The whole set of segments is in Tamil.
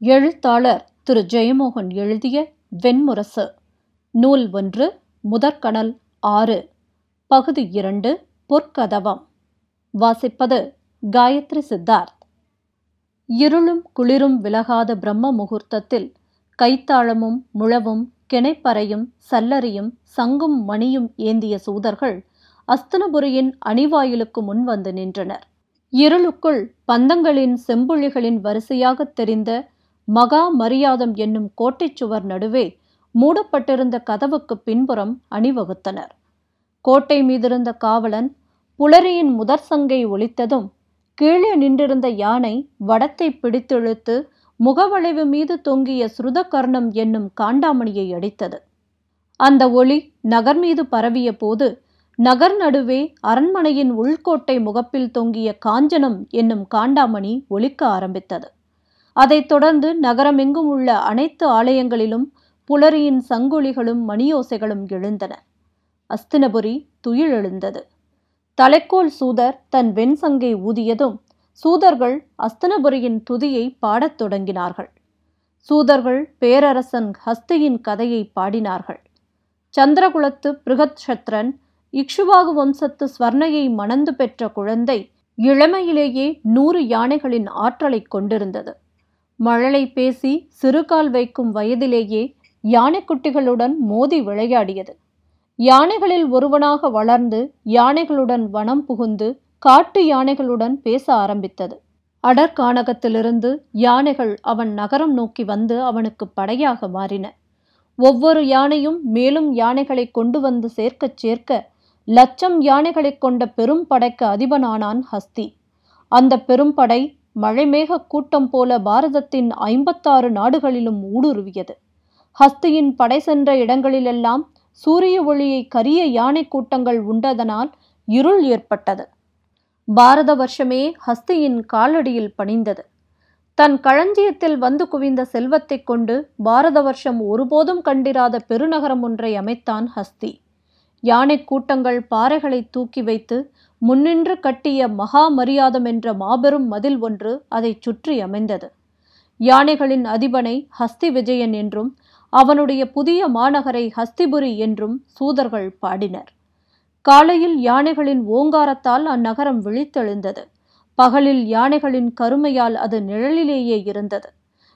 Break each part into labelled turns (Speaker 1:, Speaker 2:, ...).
Speaker 1: எழுத்தாளர் திரு. ஜெயமோகன் எழுதிய வெண்முரசு. நூல் ஒன்று முதற்கடல் ஆறு. பகுதி இரண்டு பொற்கதவம். வாசிப்பது காயத்ரி சித்தார்த். இருளும் குளிரும் விலகாத பிரம்ம முகூர்த்தத்தில் கைத்தாளமும் முழவும் கிணைப்பறையும் சல்லரியும் சங்கும் மணியும் ஏந்திய சூதர்கள் அஸ்தனபுரியின் அணிவாயிலுக்கு முன் வந்து நின்றனர். இருளுக்குள் பந்தங்களின் செம்புழிகளின் வரிசையாகத் தெரிந்த மகா மரியாதம் என்னும் கோட்டைச் சுவர் நடுவே மூடப்பட்டிருந்த கதவுக்கு பின்புறம் அணிவகுத்தனர். கோட்டை மீதிருந்த காவலன் புலரியின் முதற் சங்கை ஒழித்ததும் கீழே நின்றிருந்த யானை வடத்தை பிடித்திழுத்து முகவளைவு மீது தொங்கிய சுருதகர்ணம் என்னும் காண்டாமணியை அடித்தது. அந்த ஒளி நகர் மீது பரவிய போது நகர் நடுவே அரண்மனையின் உள்கோட்டை முகப்பில் தொங்கிய காஞ்சனம் என்னும் காண்டாமணி ஒலிக்க ஆரம்பித்தது. அதைத் தொடர்ந்து நகரமெங்கும் உள்ள அனைத்து ஆலயங்களிலும் புலரியின் சங்கொலிகளும் மணியோசைகளும் எழுந்தன. அஸ்தினபுரி துயில் எழுந்தது. தலைக்கோல் சூதர் தன் வெண்சங்கை ஊதியதும் சூதர்கள் அஸ்தனபுரியின் துதியை பாடத் தொடங்கினார்கள். சூதர்கள் பேரரசன் ஹஸ்தியின் கதையை பாடினார்கள். சந்திரகுலத்து பிருகத்ஷத்ரன் இக்ஷுவாகு வம்சத்து ஸ்வர்ணையை மணந்து பெற்ற குழந்தை இளமையிலேயே நூறு யானைகளின் ஆற்றலை கொண்டிருந்தது. மழலை பேசி சிறுகால் வைக்கும் வயதிலேயே யானைக்குட்டிகளுடன் மோதி விளையாடியது. யானைகளில் ஒருவனாக வளர்ந்து யானைகளுடன் வனம் புகுந்து காட்டு யானைகளுடன் பேச ஆரம்பித்தது. அடர்கானகத்திலிருந்து யானைகள் அவன் நகரம் நோக்கி வந்து அவனுக்கு படையாக மாறின. ஒவ்வொரு யானையும் மேலும் யானைகளை கொண்டு வந்து சேர்க்கச் சேர்க்க லட்சம் யானைகளை கொண்ட பெரும் படைக்கு அதிபனானான் ஹஸ்தி. அந்த பெரும்படை மழைமேக கூட்டம் போல பாரதத்தின் ஐம்பத்தாறு நாடுகளிலும் ஊடுருவியது. ஹஸ்தியின் படை சென்ற இடங்களிலெல்லாம் சூரிய ஒளியை கரிய யானை கூட்டங்கள் உண்டதனால் இருள் ஏற்பட்டது. பாரத வருஷமே ஹஸ்தியின் காலடியில் பணிந்தது. தன் களஞ்சியத்தில் வந்து குவிந்த செல்வத்தைக் கொண்டு பாரத வருஷம் ஒருபோதும் கண்டிராத பெருநகரம் ஒன்றை அமைத்தான் ஹஸ்தி. யானை கூட்டங்கள் பாறைகளை தூக்கி வைத்து முன்னின்று கட்டிய மகா மரியாதம் என்ற மாபெரும் மதில் ஒன்று அதை சுற்றி அமைந்தது. யானைகளின் அதிபனை ஹஸ்தி விஜயன் என்றும் அவனுடைய புதிய மாநகரை ஹஸ்திபுரி என்றும் சூதர்கள் பாடினர். காலையில் யானைகளின் ஓங்காரத்தால் அந்நகரம் விழித்தெழுந்தது. பகலில் யானைகளின் கருமையால் அது நிழலிலேயே இருந்தது.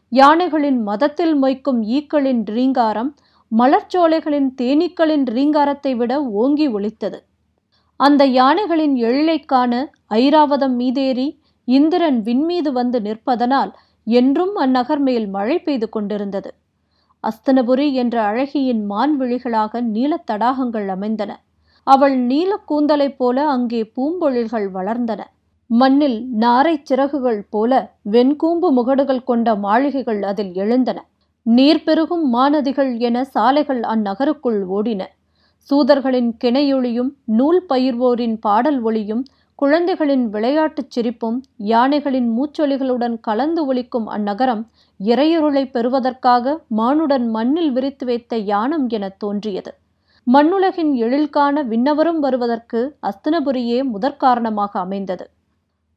Speaker 1: யானைகளின் மதத்தில் மொய்க்கும் ஈக்களின் ரீங்காரம் மலர்ச்சோலைகளின் தேனீக்களின் ரீங்காரத்தை விட ஓங்கி ஒலித்தது. அந்த யானைகளின் எழிலை காண ஐராவதம் மீதேறி இந்திரன் விண்மீது வந்து நிற்பதனால் என்றும் அந்நகர் மேல் மழை பெய்து கொண்டிருந்தது. அஸ்தனபுரி என்ற அழகியின் மான் விழிகளாக நீலத் தடாகங்கள் அமைந்தன. அவள் நீல கூந்தலைப் போல அங்கே பூம்பொழில்கள் வளர்ந்தன. மண்ணில் நாரை சிறகுகள் போல வெண்கூம்பு முகடுகள் கொண்ட மாளிகைகள் அதில் எழுந்தன. நீர் பெருகும் மாநதிகள் என சாலைகள் அந்நகருக்குள் ஓடின. சூதர்களின் கிணையொளியும் நூல் பயிர்வோரின் பாடல் ஒளியும் குழந்தைகளின் விளையாட்டுச் சிரிப்பும் யானைகளின் மூச்சொலிகளுடன் கலந்து ஒலிக்கும் அந்நகரம் இறையொருளை பெறுவதற்காக மானுடன் மண்ணில் விரித்து வைத்த யானம் என தோன்றியது. மண்ணுலகின் எழில்கான விண்ணவரும் வருவதற்கு அஸ்தினபுரியே முதற்காரணமாக அமைந்தது.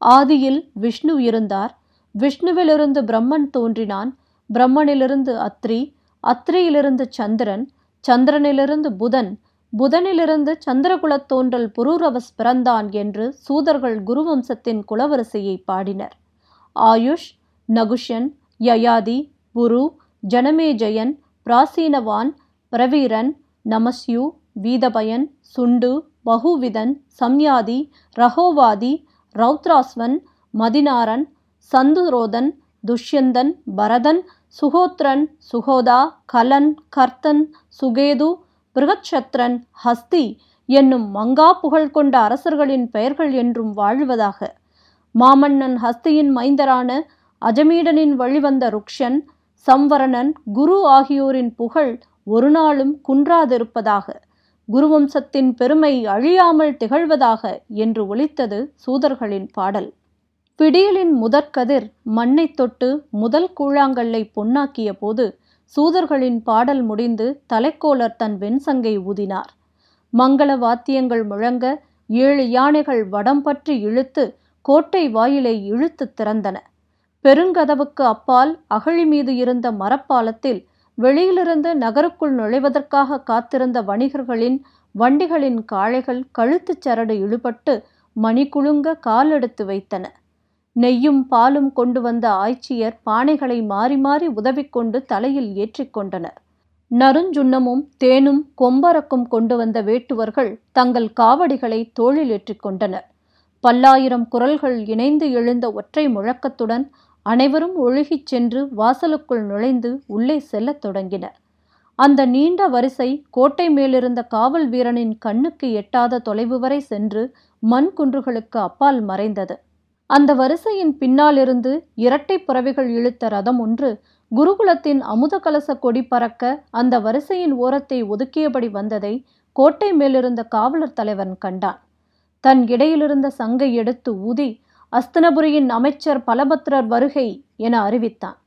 Speaker 1: ஆதியில் விஷ்ணு இருந்தார். விஷ்ணுவிலிருந்து பிரம்மன் தோன்றினான். பிரம்மனிலிருந்து அத்ரி அத்ரியிலிருந்து சந்திரன் சந்திரனிலிருந்து புதன் புதனிலிருந்து சந்திரகுலத் தோன்றல் புரூரவஸ் பிறந்தான் என்று சூதர்கள் குருவம்சத்தின் குலவரிசையை பாடினர். ஆயுஷ் நகுஷன் யயாதி புரு ஜனமேஜயன் பிராசீனவான் பிரவீரன் நமஸ்யு வீதபயன் சுண்டு பகுவிதன் சம்யாதி ரகோவாதி ரௌத்ராஸ்வன் மதினாரன் சந்துரோதன் துஷ்யந்தன் பரதன் சுகோத்ரன் சுகோதா கலன் கர்த்தன் சுகேது பிருகத்சத்ரன் ஹஸ்தி என்னும் மங்கா புகழ் கொண்ட அரசர்களின் பெயர்கள் என்றும் வாழ்வதாக. மாமன்னன் ஹஸ்தியின் மைந்தரான அஜமீடனின் வழிவந்த ருக்ஷன் சம்வரணன் குரு ஆகியோரின் புகழ் ஒரு நாளும் குன்றாதிருப்பதாக குருவம்சத்தின் பெருமை அழியாமல் திகழ்வதாக என்று ஒலித்தது சூதர்களின் பாடல். பிடியலின் முதற்கதிர் மண்ணை தொட்டு முதல் கூழாங்கல்லை பொன்னாக்கிய போது சூதர்களின் பாடல் முடிந்து தலைக்கோலர் தன் வெண்சங்கை ஊதினார். மங்கள வாத்தியங்கள் முழங்க ஏழு யானைகள் வடம் பற்றி இழுத்து கோட்டை வாயிலை இழுத்து திறந்தன. பெருங்கதவுக்கு அப்பால் அகழி மீது இருந்த மரப்பாலத்தில் வெளியிலிருந்து நகருக்குள் நுழைவதற்காக காத்திருந்த வணிகர்களின் வண்டிகளின் காளைகள் கழுத்துச் சரடு இழுபட்டு மணிக்குலுங்க காலெடுத்து வைத்தன. நெய்யும் பாலும் கொண்டு வந்த ஆய்ச்சியர் பானைகளை மாறி மாறி உதவிக்கொண்டு தலையில் ஏற்றிக்கொண்டனர் நறுஞ்சுண்ணமும் தேனும் கொம்பரக்கும் கொண்டு வந்த வேட்டுவர்கள் தங்கள் காவடிகளை தோளில் ஏற்றிக்கொண்டனர் பல்லாயிரம் குரல்கள் இணைந்து எழுந்த ஒற்றை முழக்கத்துடன் அனைவரும் ஒழுகிச் சென்று வாசலுக்குள் நுழைந்து உள்ளே செல்லத் தொடங்கினர். அந்த நீண்ட வரிசை கோட்டை மேலிருந்த காவல் வீரனின் கண்ணுக்கு எட்டாத தொலைவு வரை சென்று மண் குன்றுகளுக்கு அப்பால் மறைந்தது. அந்த வரிசையின் பின்னாலிருந்து இரட்டை புறவிகள் இழுத்த ரதம் ஒன்று குருகுலத்தின் அமுத கலச கொடி பறக்க அந்த வரிசையின் ஓரத்தை ஒதுக்கியபடி வந்ததை கோட்டை மேலிருந்த காவலர் தலைவன் கண்டான். தன் இடையிலிருந்த சங்கை எடுத்து ஊதி அஸ்தனபுரியின் அமைச்சர் பலபத்ரர் வருகை என அறிவித்தான்.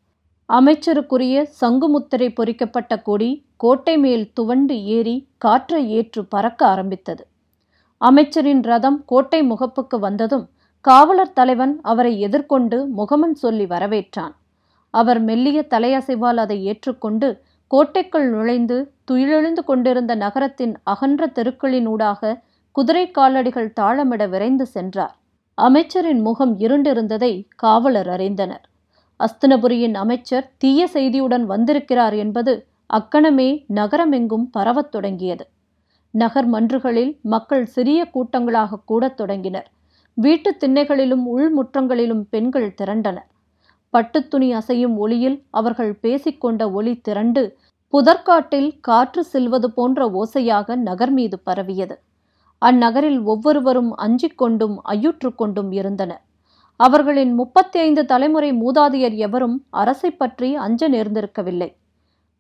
Speaker 1: அமைச்சருக்குரிய சங்குமுத்திரை பொறிக்கப்பட்ட கொடி கோட்டை மேல் துவண்டு ஏறி காற்றை ஏற்று பறக்க ஆரம்பித்தது. அமைச்சரின் ரதம் கோட்டை முகப்புக்கு வந்ததும் காவலர் தலைவன் அவரை எதிர்கொண்டு முகமன் சொல்லி வரவேற்றான். அவர் மெல்லிய தலையசைவால் அதை ஏற்றுக்கொண்டு கோட்டைக்குள் நுழைந்து துயிலெழுந்து கொண்டிருந்த நகரத்தின் அகன்ற தெருக்களினூடாக குதிரை காலடிகள் தாளமிட விரைந்து சென்றார். அமைச்சரின் முகம் இருண்டிருந்ததை காவலர் அறிந்தனர். அஸ்தினபுரியின் அமைச்சர் தீய செய்தியுடன் வந்திருக்கிறார் என்பது அக்கணமே நகரமெங்கும் பரவத் தொடங்கியது. நகர் மன்றுகளில் மக்கள் சிறிய கூட்டங்களாக கூடத் தொடங்கினர். வீட்டு திண்ணைகளிலும் உள்முற்றங்களிலும் பெண்கள் திரண்டனர். பட்டுத்துணி அசையும் ஒளியில் அவர்கள் பேசிக்கொண்ட ஒளி திரண்டு புதற்காட்டில் காற்று செல்வது போன்ற ஓசையாக நகர் மீது பரவியது. அந்நகரில் ஒவ்வொருவரும் அஞ்சிக் கொண்டும் ஐயுற்று கொண்டும் இருந்தனர். அவர்களின் முப்பத்தி ஐந்து தலைமுறை மூதாதையர் எவரும் அரசை பற்றி அஞ்ச நேர்ந்திருக்கவில்லை.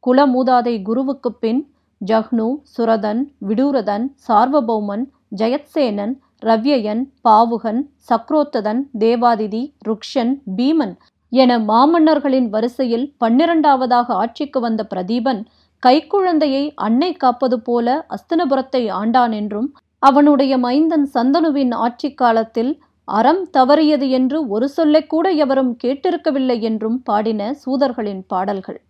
Speaker 1: குல மூதாதை குருவுக்குப் பின் ஜஹ்னு சுரதன் விடூரதன் சார்வபௌமன் ஜெயத்சேனன் ரவ்யயன் பாவுகன் சக்ரோத்ததன் தேவாதிதி ருக்ஷன் பீமன் என மாமன்னர்களின் வரிசையில் பன்னிரண்டாவதாக ஆட்சிக்கு வந்த பிரதீபன் கைக்குழந்தையை அன்னை காப்பது போல அஸ்தினபுரத்தை ஆண்டான் என்றும் அவனுடைய மைந்தன் சந்தனுவின் ஆட்சி காலத்தில் அறம் தவறியது என்று ஒரு சொல்லை கூட எவரும் கேட்டிருக்கவில்லை என்றும் பாடின சூதர்களின் பாடல்கள்.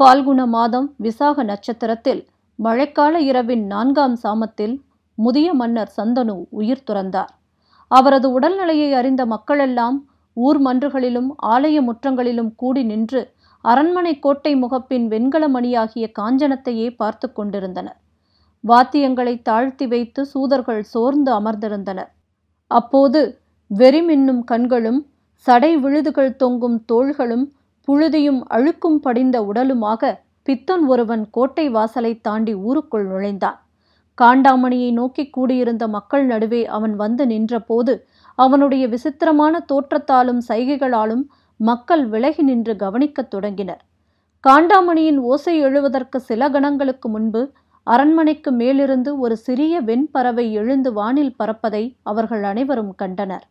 Speaker 1: ஃபால்குண மாதம் விசாக நட்சத்திரத்தில் மழைக்கால இரவின் நான்காம் சாமத்தில் முதிய மன்னர் சந்தனு உயிர் துறந்தார். அவரது உடல்நிலையை அறிந்த மக்களெல்லாம் ஊர் மன்றுகளிலும் ஆலய முற்றங்களிலும் கூடி நின்று அரண்மனை கோட்டை முகப்பின் வெண்கல மணியாகிய காஞ்சனத்தையே பார்த்து கொண்டிருந்தனர். வாத்தியங்களை தாழ்த்தி வைத்து சூதர்கள் சோர்ந்து அமர்ந்திருந்தனர். அப்போது வெறிமின்னும் கண்களும் சடை விழுதுகள் தொங்கும் தோள்களும் புழுதியும் அழுக்கும் படிந்த உடலுமாக பித்தன் ஒருவன் கோட்டை வாசலை தாண்டி ஊருக்குள் நுழைந்தான். காண்டாமணியை நோக்கி கூடியிருந்த மக்கள் நடுவே அவன் வந்து நின்றபோது அவனுடைய விசித்திரமான தோற்றத்தாலும் சைகைகளாலும் மக்கள் விலகி நின்று கவனிக்கத் தொடங்கினர். காண்டாமணியின் ஓசை எழுவதற்கு சில கணங்களுக்கு முன்பு அரண்மனைக்கு மேலிருந்து ஒரு சிறிய வெண்பறவை எழுந்து வானில் பறப்பதை அவர்கள் அனைவரும் கண்டனர்.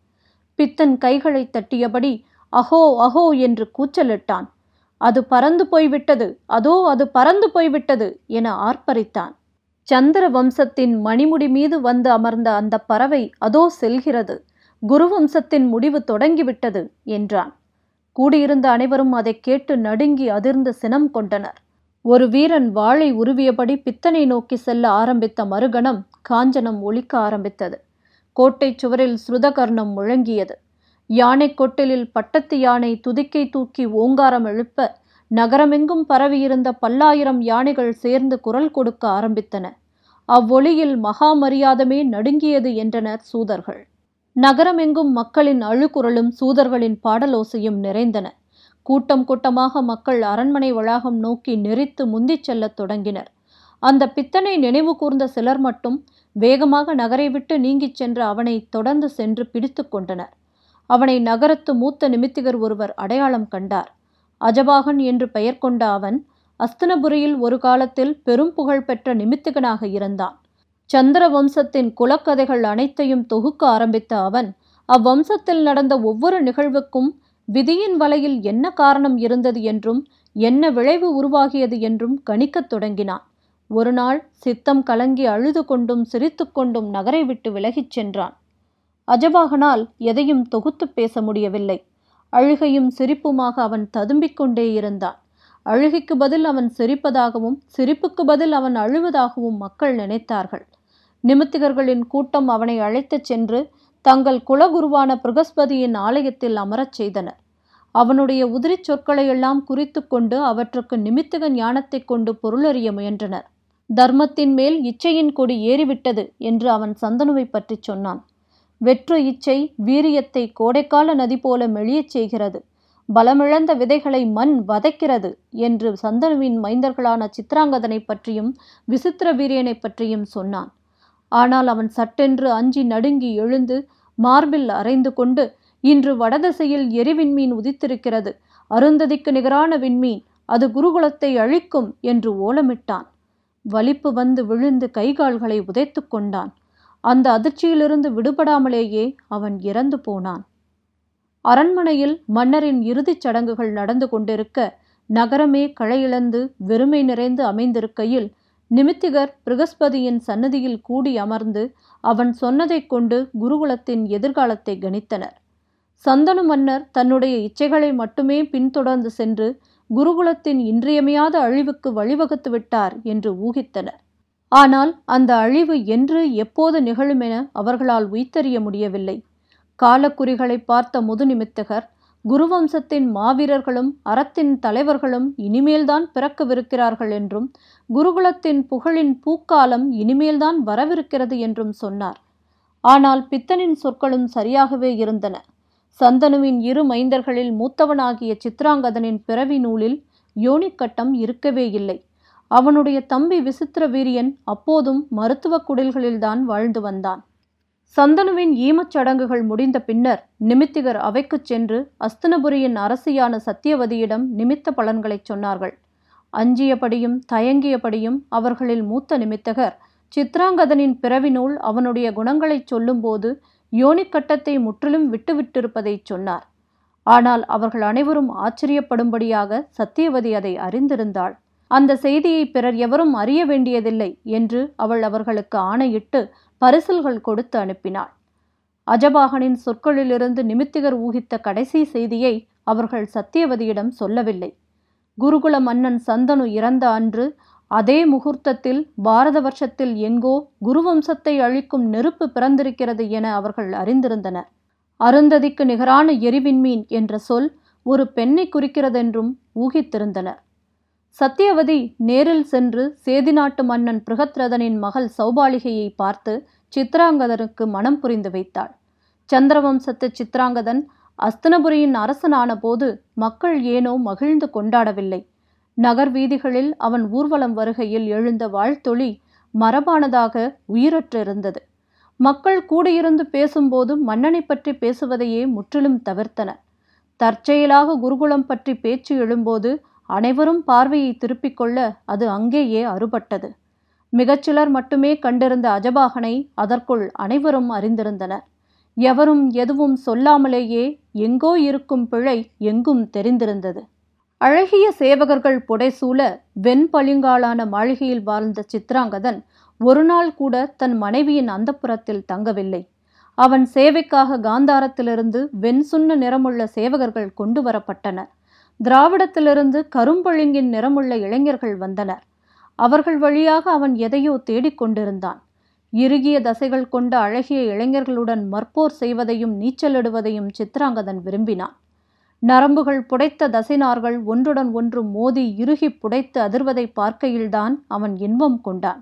Speaker 1: பித்தன் கைகளை தட்டியபடி அஹோ அஹோ என்று கூச்சலிட்டான். அது பறந்து போய்விட்டது அதோ அது பறந்து போய்விட்டது என ஆர்ப்பரித்தான். சந்திர வம்சத்தின் மணிமுடி மீது வந்து அமர்ந்த அந்த பறவை அதோ செல்கிறது. குரு வம்சத்தின் முடிவு தொடங்கிவிட்டது என்றான். கூடியிருந்த அனைவரும் அதை கேட்டு நடுங்கி அதிர்ந்து சினம் கொண்டனர். ஒரு வீரன் வாளை உருவியபடி பித்தனை நோக்கி செல்ல ஆரம்பித்த மறுகணம் காஞ்சனம் ஒழிக்க ஆரம்பித்தது. கோட்டை சுவரில் ஸ்ருதகர்ணம் முழங்கியது. யானை கொட்டிலில் பட்டத்து யானை துதிக்கை தூக்கி ஓங்காரம் எழுப்ப நகரமெங்கும் பரவியிருந்த பல்லாயிரம் யானைகள் சேர்ந்து குரல் கொடுக்க ஆரம்பித்தன. அவ்வொளியில் மகாமரியாதமே நடுங்கியது என்றனர் சூதர்கள். நகரமெங்கும் மக்களின் அழுகுரலும் சூதர்களின் பாடலோசையும் நிறைந்தன. கூட்டம் கூட்டமாக மக்கள் அரண்மனை வளாகம் நோக்கி நெறித்து முந்திச் செல்லத் தொடங்கினர். அந்த பித்தனை நினைவு கூர்ந்த சிலர் மட்டும் வேகமாக நகரை விட்டு நீங்கிச் சென்று அவனை தொடர்ந்து சென்று பிடித்து கொண்டனர். அவனை நகரத்து மூத்த நிமித்திகர் ஒருவர் அடையாளம் கண்டார். அஜபாகன் என்று பெயர் கொண்ட அவன் அஸ்தினபுரியில் ஒரு காலத்தில் பெரும் புகழ் பெற்ற நிமித்திகனாக இருந்தான். சந்திர வம்சத்தின் குலக்கதைகள் அனைத்தையும் தொகுக்க ஆரம்பித்த அவன் அவ்வம்சத்தில் நடந்த ஒவ்வொரு நிகழ்வுக்கும் விதியின் வலையில் என்ன காரணம் இருந்தது என்றும் என்ன விளைவு உருவாகியது என்றும் கணிக்கத் தொடங்கினான். ஒருநாள் சித்தம் கலங்கி அழுது கொண்டும் சிரித்து கொண்டும் நகரை விட்டு விலகிச் சென்றான். அஜபாகனால் எதையும் தொகுத்து பேச முடியவில்லை. அழுகையும் சிரிப்புமாக அவன் ததும்பிக் கொண்டே இருந்தான். அழுகைக்கு பதில் அவன் சிரிப்பதாகவும் சிரிப்புக்கு பதில் அவன் அழுவதாகவும் மக்கள் நினைத்தார்கள். நிமித்திகர்களின் கூட்டம் அவனை அழைத்துச் சென்று தங்கள் குலகுருவான பிரகஸ்பதியின் ஆலயத்தில் அமரச் செய்தனர். அவனுடைய உதிரிச் சொற்களை எல்லாம் குறித்து கொண்டு அவற்றுக்கு நிமித்தக ஞானத்தை கொண்டு பொருளறிய முயன்றனர். தர்மத்தின் மேல் இச்சையின் கொடி ஏறிவிட்டது என்று அவன் சந்தனுவை பற்றி சொன்னான். வெற்று இச்சை வீரியத்தை கோடைக்கால நதி போல மெளியச் செய்கிறது. பலமிழந்த விதைகளை மண் வதைக்கிறது என்று சந்தனுவின் மைந்தர்களான சித்ராங்கதனை பற்றியும் விசித்திர வீரியனை பற்றியும் சொன்னான். ஆனால் அவன் சட்டென்று அஞ்சி நடுங்கி எழுந்து மார்பில் அரைந்து கொண்டு இன்று வடதிசையில் எரிவிண்மீன் உதித்திருக்கிறது அருந்ததிக்கு நிகரான விண்மீன் அது குருகுலத்தை அழிக்கும் என்று ஓலமிட்டான். வலிப்பு வந்து விழுந்து கைகால்களை உதைத்து கொண்டான். அந்த அதிர்ச்சியிலிருந்து விடுபடாமலேயே அவன் இறந்து போனான். அரண்மனையில் மன்னரின் இறுதிச் சடங்குகள் நடந்து கொண்டிருக்க நகரமே களையிழந்து வெறுமை நிறைந்து அமைந்திருக்கையில் நிமித்திகர் பிரகஸ்பதியின் சன்னதியில் கூடி அமர்ந்து அவன் சொன்னதைக் கொண்டு குருகுலத்தின் எதிர்காலத்தை கணித்தனர். சந்தனு மன்னர் தன்னுடைய இச்சைகளை மட்டுமே பின்தொடர்ந்து சென்று குருகுலத்தின் இன்றியமையாத அழிவுக்கு வழிவகுத்து விட்டார் என்று ஊகித்தனர். ஆனால் அந்த அழிவு என்று எப்போது நிகழும் என அவர்களால் உய்த்தறிய முடியவில்லை. காலக்குறிகளை பார்த்த முதுநிமித்தகர் குருவம்சத்தின் மாவீரர்களும் அறத்தின் தலைவர்களும் இனிமேல்தான் பிறக்கவிருக்கிறார்கள் என்றும் குருகுலத்தின் புகழின் பூக்காலம் இனிமேல்தான் வரவிருக்கிறது என்றும் சொன்னார். ஆனால் பித்தனின் சொற்களும் சரியாகவே இருந்தன. சந்தனுவின் இரு மைந்தர்களில் மூத்தவனாகிய சித்ராங்கதனின் பிறவி நூலில் யோனிக்கட்டம் இருக்கவே இல்லை. அவனுடைய தம்பி விசித்திர வீரியன் அப்போதும் மருத்துவ குடில்களில்தான் வாழ்ந்து வந்தான். சந்தனுவின் ஈமச் சடங்குகள் முடிந்த பின்னர் நிமித்திகர் அவைக்குச் சென்று அஸ்தனபுரியின் அரசியான சத்தியவதியிடம் நிமித்த பலன்களைச் சொன்னார்கள். அஞ்சியபடியும் தயங்கியபடியும் அவர்களில் மூத்த நிமித்தகர் சித்ராங்கதனின் பிறவி நூல் அவனுடைய குணங்களைச் சொல்லும்போது யோனிக்கட்டத்தை முற்றிலும் விட்டுவிட்டிருப்பதைச் சொன்னார். ஆனால் அவர்கள் அனைவரும் ஆச்சரியப்படும்படியாக சத்தியவதி அதை அறிந்திருந்தாள். அந்த செய்தியை பிறர் எவரும் அறிய வேண்டியதில்லை என்று அவள் அவர்களுக்கு ஆணையிட்டு பரிசல்கள் கொடுத்து அனுப்பினாள். அஜபாகனின் சொற்களிலிருந்து நிமித்திகர் ஊகித்த கடைசி செய்தியை அவர்கள் சத்தியவதியிடம் சொல்லவில்லை. குருகுல மன்னன் சந்தனு இறந்த அன்று அதே முகூர்த்தத்தில் பாரத வருஷத்தில் எங்கோ குருவம்சத்தை அழிக்கும் நெருப்பு பிறந்திருக்கிறது என அவர்கள் அறிந்திருந்தனர். அருந்ததிக்கு நிகரான எரிவின்மீன் என்ற சொல் ஒரு பெண்ணை குறிக்கிறதென்றும் ஊகித்திருந்தனர். சத்தியவதி நேரில் சென்று சேதி நாட்டு மன்னன் பிருகத்ரதனின் மகள் சௌபாலிகையை பார்த்து சித்ராங்கதனுக்கு மனம் புரிந்து வைத்தாள். சந்திரவம்சத்து சித்ராங்கதன் அஸ்தனபுரியின் அரசனான போது மக்கள் ஏனோ மகிழ்ந்து கொண்டாடவில்லை. நகர் வீதிகளில் அவன் ஊர்வலம் வருகையில் எழுந்த வாழ்த்தொளி மரபானதாக உயிரற்றிருந்தது. மக்கள் கூடியிருந்து பேசும்போது மன்னனை பற்றி பேசுவதையே முற்றிலும் தவிர்த்தனர் தற்செயலாக குருகுலம் பற்றி பேச்சு எழும்போது அனைவரும் பார்வையை திருப்பிக் கொள்ள அது அங்கேயே அறுபட்டது. மிகச்சிலர் மட்டுமே கண்டிருந்த அஜபாகனை அதற்குள் அனைவரும் அறிந்திருந்தனர். எவரும் எதுவும் சொல்லாமலேயே எங்கோ இருக்கும் பிழை எங்கும் தெரிந்திருந்தது. அழகிய சேவகர்கள் புடைசூழ வெண்பளிங்காலான மாளிகையில் வாழ்ந்த சித்ராங்கதன் ஒரு நாள் கூட தன் மனைவியின் அந்தப்புறத்தில் தங்கவில்லை. அவன் சேவைக்காக காந்தாரத்திலிருந்து வெண் சுண்ண நிறமுள்ள சேவகர்கள் கொண்டு வரப்பட்டனர். திராவிடத்திலிருந்து கரும்பளிங்கின் நிறமுள்ள இளைஞர்கள் வந்தனர். அவர்கள் வழியாக அவன் எதையோ தேடிக்கொண்டிருந்தான் இறுகிய தசைகள் கொண்ட அழகிய இளைஞர்களுடன் மற்போர் செய்வதையும் நீச்சலிடுவதையும் சித்ராங்கதன் விரும்பினான். நரம்புகள் புடைத்த தசைனார்கள் ஒன்றுடன் ஒன்று மோதி இறுகி புடைத்து அதிர்வதை பார்க்கையில்தான் அவன் இன்பம் கொண்டான்.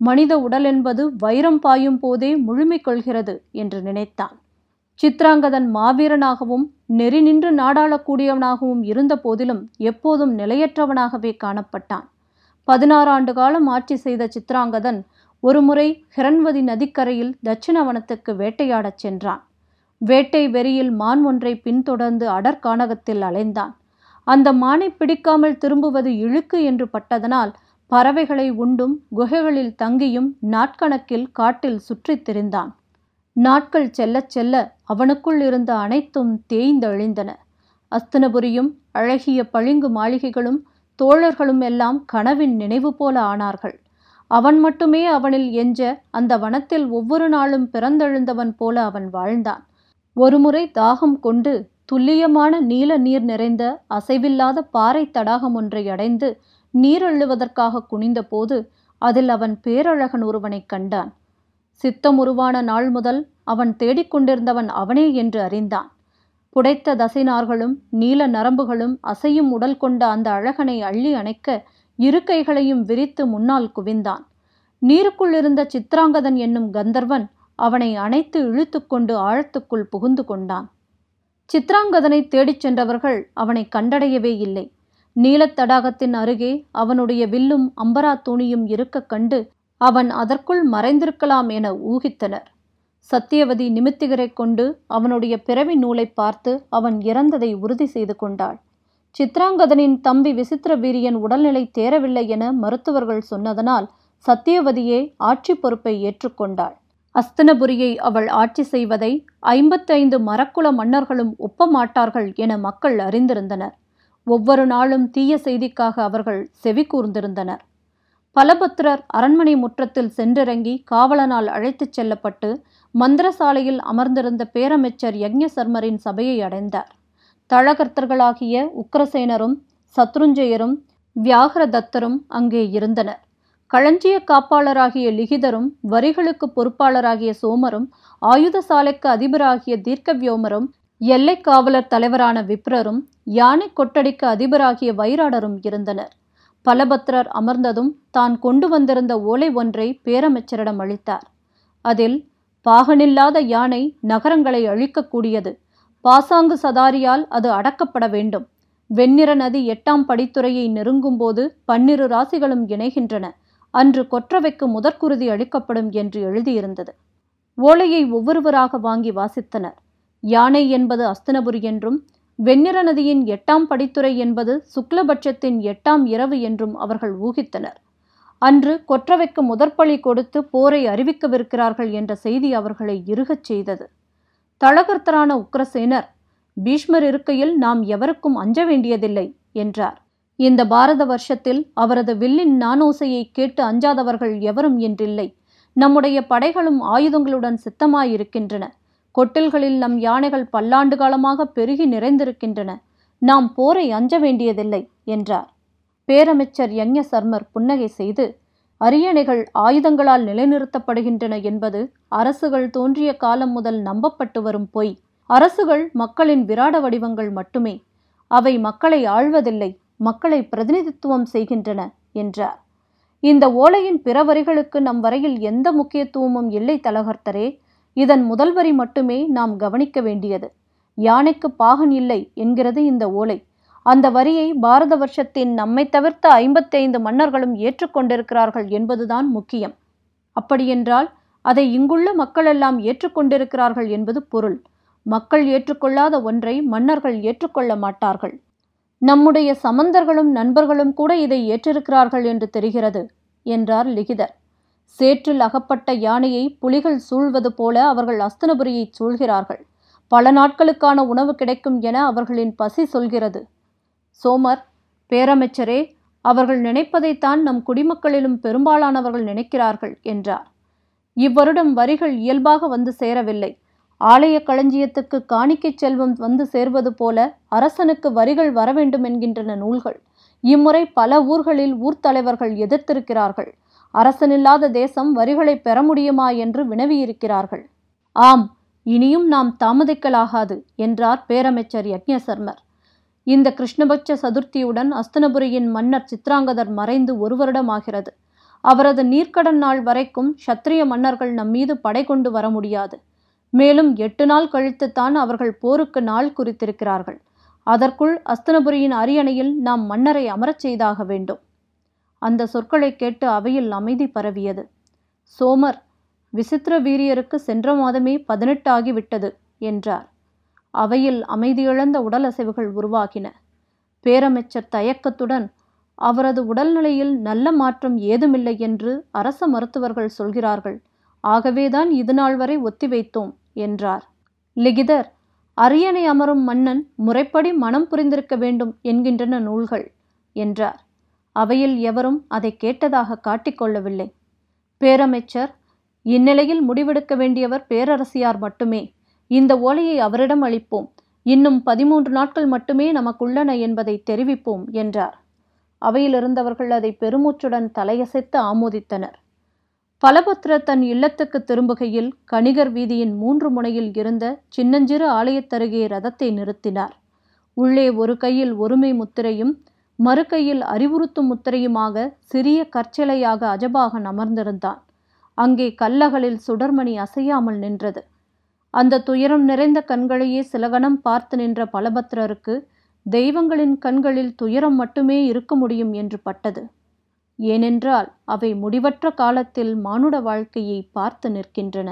Speaker 1: மனித உடல் என்பது வைரம் பாயும் போதே முழுமை கொள்கிறது என்று நினைத்தான். சித்ராங்கதன் மாவீரனாகவும் நெறி நின்று நாடாளக்கூடியவனாகவும் இருந்த போதிலும் எப்போதும் நிலையற்றவனாகவே காணப்பட்டான். பதினாறு ஆண்டு காலம் ஆட்சி செய்த சித்ராங்கதன் ஒருமுறை ஹிரண்வதி நதிக்கரையில் தட்சிணவனத்துக்கு வேட்டையாடச் சென்றான். வேட்டை வெறியில் மான் ஒன்றை பின்தொடர்ந்து அடற்கானகத்தில் அலைந்தான். அந்த மானை பிடிக்காமல் திரும்புவது இழுக்கு என்று பட்டதனால் பறவைகளை உண்டும் குகைகளில் தங்கியும் நாட்கணக்கில் காட்டில் சுற்றித் திரிந்தான். நாட்கள் செல்லச் செல்ல அவனுக்குள் இருந்த அனைத்தும் தேய்ந்தழிந்தன. அஸ்தனபுரியும் அழகிய பளிங்கு மாளிகைகளும் தோழர்களும் எல்லாம் கனவின் நினைவு போல ஆனார்கள். அவன் மட்டுமே அவனில் எஞ்ச அந்த வனத்தில் ஒவ்வொரு நாளும் பிறந்தெழுந்தவன் போல அவன் வாழ்ந்தான். ஒருமுறை தாகம் கொண்டு துல்லியமான நீல நீர் நிறைந்த அசைவில்லாத பாறை தடாகம் ஒன்றை அடைந்து நீரெழுவதற்காக குனிந்தபோது அதில் அவன் பேரழகன் ஒருவனைக் கண்டான். சித்தமுருவான நாள் முதல் அவன் தேடிக்கொண்டிருந்தவன் அவனே என்று அறிந்தான். புடைத்த தசைநார்களும் நீல நரம்புகளும் அசையும் உடல் கொண்ட அந்த அழகனை அள்ளி அணைக்க இரு கைகளையும் விரித்து முன்னால் குவிந்தான். நீருக்குள் இருந்த சித்ராங்கதன் என்னும் கந்தர்வன் அவனை அணைத்து இழுத்துக்கொண்டு ஆழத்துக்குள் புகுந்து கொண்டான். சித்ராங்கதனை தேடிச் சென்றவர்கள் அவனை கண்டடையவே இல்லை. நீலத் தடாகத்தின் அருகே அவனுடைய வில்லும் அம்பரா துணியும் இருக்க கண்டு அவன் அதற்குள் மறைந்திருக்கலாம் என ஊகித்தனர். சத்தியவதி நிமித்திகரை கொண்டு அவனுடைய பிறவி நூலை பார்த்து அவன் இறந்ததை உறுதி செய்து கொண்டாள். சித்ராங்கதனின் தம்பி விசித்திர வீரியன் உடல்நிலை தேரவில்லை என மருத்துவர்கள் சொன்னதனால் சத்தியவதியே ஆட்சி பொறுப்பை ஏற்றுக்கொண்டாள். அஸ்தனபுரியை அவள் ஆட்சி செய்வதை ஐம்பத்தைந்து மரக்குல மன்னர்களும் ஒப்பமாட்டார்கள் என மக்கள் அறிந்திருந்தனர். ஒவ்வொரு நாளும் தீய செய்திக்காக அவர்கள் செவி கூர்ந்திருந்தனர். பலபத்திரர் அரண்மனை முற்றத்தில் சென்றிறங்கி காவலனால் அழைத்துச் செல்லப்பட்டு மந்திரசாலையில் அமர்ந்திருந்த பேரமைச்சர் யக்ஞசர்மரின் சபையை அடைந்தார். தழகர்த்தர்களாகிய உக்ரசேனரும் சத்ருஞ்சயரும் வியாகரதத்தரும் அங்கே இருந்தனர். களஞ்சிய காப்பாளராகிய லிகிதரும் வரிகளுக்கு பொறுப்பாளராகிய சோமரும் ஆயுத சாலைக்கு அதிபராகிய தீர்க்கவியோமரும் எல்லை காவலர் தலைவரான விப்ரரும் யானை கொட்டடிக்கு அதிபராகிய வைராடரும் இருந்தனர். பலபத்திரர் அமர்ந்ததும் தான் கொண்டு வந்திருந்த ஓலை ஒன்றை பேரமைச்சரிடம் அளித்தார். அதில் பாகனில்லாத யானை நகரங்களை அழிக்கக்கூடியது. பாசாங்கு சதாரியால் அது அடக்கப்பட வேண்டும். வெண்ணிற நதி எட்டாம் படித்துறையை நெருங்கும்போது பன்னிரு ராசிகளும் இணைகின்றன. அன்று கொற்றவைக்கு முதற்குருதி அளிக்கப்படும் என்று எழுதியிருந்தது. ஓலையை ஒவ்வொருவராக வாங்கி வாசித்தனர். யானை என்பது அஸ்தினபுரி என்றும் வெண்ணிற நதியின் எட்டாம் படித்துறை என்பது சுக்லபட்சத்தின் எட்டாம் இரவு என்றும் அவர்கள் ஊகித்தனர். அன்று கொற்றவைக்கு முதற்பழி கொடுத்து போரை அறிவிக்கவிருக்கிறார்கள் என்ற செய்தி அவர்களை இருகச் செய்தது. தளகர்த்தரான உக்ரசேனர் பீஷ்மர் இருக்கையில் நாம் எவருக்கும் அஞ்ச வேண்டியதில்லை என்றார். இந்த பாரத வருஷத்தில் அவரது வில்லின் நானோசையை கேட்டு அஞ்சாதவர்கள் எவரும் என்றில்லை நம்முடைய படைகளும் ஆயுதங்களுடன் சித்தமாயிருக்கின்றன. கொட்டில்களில் நம் யானைகள் பல்லாண்டு காலமாக பெருகி நிறைந்திருக்கின்றன. நாம் போரை அஞ்ச வேண்டியதில்லை என்றார். பேரமைச்சர் யஞ சர்மர் புன்னகை செய்து அரியணைகள் ஆயுதங்களால் நிலைநிறுத்தப்படுகின்றன என்பது அரசுகள் தோன்றிய காலம் முதல் நம்பப்பட்டு வரும் பொய். அரசுகள் மக்களின் விராட வடிவங்கள் மட்டுமே. அவை மக்களை ஆழ்வதில்லை மக்களை பிரதிநிதித்துவம் செய்கின்றன என்றார். இந்த ஓலையின் பிற வரிகளுக்கு நம் வரையில் எந்த முக்கியத்துவமும் இல்லை தலகர்த்தரே இதன் முதல் வரி மட்டுமே நாம் கவனிக்க வேண்டியது. யானைக்கு பாகன் இல்லை என்கிறது இந்த ஓலை. அந்த வரியை பாரத வருஷத்தின் நம்மை தவிர்த்த ஐம்பத்தைந்து மன்னர்களும் ஏற்றுக்கொண்டிருக்கிறார்கள் என்பதுதான் முக்கியம். அப்படியென்றால் அதை இங்குள்ள மக்களெல்லாம் ஏற்றுக்கொண்டிருக்கிறார்கள் என்பது பொருள். மக்கள் ஏற்றுக்கொள்ளாத ஒன்றை மன்னர்கள் ஏற்றுக்கொள்ள மாட்டார்கள். நம்முடைய சமந்தர்களும் நண்பர்களும் கூட இதை ஏற்றிருக்கிறார்கள் என்று தெரிகிறது என்றார் லிகிதர். சேற்றில் அகப்பட்ட யானையை புலிகள் சூழ்வது போல அவர்கள் அஸ்தனபுரியை சூழ்கிறார்கள். பல நாட்களுக்கான உணவு கிடைக்கும் என அவர்களின் பசி சொல்கிறது. சோமர் பேரமைச்சரே அவர்கள் நினைப்பதைத்தான் நம் குடிமக்களிலும் பெரும்பாலானவர்கள் நினைக்கிறார்கள் என்றார். இவ்வருடம் வரிகள் இயல்பாக வந்து சேரவில்லை. ஆலய களஞ்சியத்துக்கு காணிக்கை செல்வம் வந்து சேர்வது போல அரசனுக்கு வரிகள் வர வேண்டும் என்கின்றன நூல்கள். இம்முறை பல ஊர்களில் ஊர்த்தலைவர்கள் எதிர்த்திருக்கிறார்கள். அரசனில்லாத தேசம் வரிகளை பெற முடியுமா என்று வினவியிருக்கிறார்கள். ஆம் இனியும் நாம் தாமதிக்கலாகாது என்றார் பேரமைச்சர் யக்ஞசர்மர். இந்த கிருஷ்ணபட்ச சதுர்த்தியுடன் அஸ்தனபுரியின் மன்னர் சித்ராங்கதர் மறைந்து ஒரு வருடமாகிறது அவரது நீர்க்கடன் நாள் வரைக்கும் சத்திரிய மன்னர்கள் நம் மீது படை கொண்டு வர முடியாது. மேலும் எட்டு நாள் கழித்துத்தான் அவர்கள் போருக்கு நாள் குறித்திருக்கிறார்கள். அதற்குள் அஸ்தனபுரியின் அரியணையில் நாம் மன்னரை அமரச் செய்தாக வேண்டும். அந்த சொற்களை கேட்டு அவையில் அமைதி பரவியது. சோமர் விசித்திர வீரியருக்கு சென்ற மாதமே பதினெட்டு ஆகிவிட்டது என்றார். அவையில் அமைதியிழந்த உடல் அசைவுகள் உருவாகின. பேரமைச்சர் தயக்கத்துடன் அவரது உடல்நிலையில் நல்ல மாற்றம் ஏதுமில்லை என்று அரச மருத்துவர்கள் சொல்கிறார்கள். ஆகவேதான் இதுநாள் வரை ஒத்திவைத்தோம் என்றார். லிகிதர் அரியணை அமரும் மன்னன் முறைப்படி மனம் புரிந்திருக்க வேண்டும் என்கின்றன நூல்கள் என்றார். அவையில் எவரும் அதை கேட்டதாக காட்டிக்கொள்ளவில்லை பேரமைச்சர் இந்நிலையில் முடிவெடுக்க வேண்டியவர் பேரரசியார் மட்டுமே. இந்த ஓலையை அவரிடம் அளிப்போம். இன்னும் பதிமூன்று நாட்கள் மட்டுமே நமக்குள்ளன என்பதை தெரிவிப்போம் என்றார். அவையில் இருந்தவர்கள் அதை பெருமூச்சுடன் தலையசைத்து ஆமோதித்தனர். பலபத்ர தன் இல்லத்துக்கு திரும்புகையில் கணிகர் வீதியின் மூன்று முனையில் இருந்த சின்னஞ்சிறு ஆலயத்தருகே ரதத்தை நிறுத்தினார். உள்ளே ஒரு கையில் ஒருமை முத்திரையும் மறுகையில் அறிவுறுத்தும் முத்திரையுமாக சிறிய கற்சிலையாக அஜபாகன் அமர்ந்திருந்தான். அங்கே கல்லகளில் சுடர்மணி அசையாமல் நின்றது. அந்த துயரம் நிறைந்த கண்களையே சிலகணம் பார்த்து நின்ற பலபத்ரருக்கு தெய்வங்களின் கண்களில் துயரம் மட்டுமே இருக்க முடியும் என்று பட்டது. ஏனென்றால் அவை முடிவற்ற காலத்தில் மானுட வாழ்க்கையை பார்த்து நிற்கின்றன.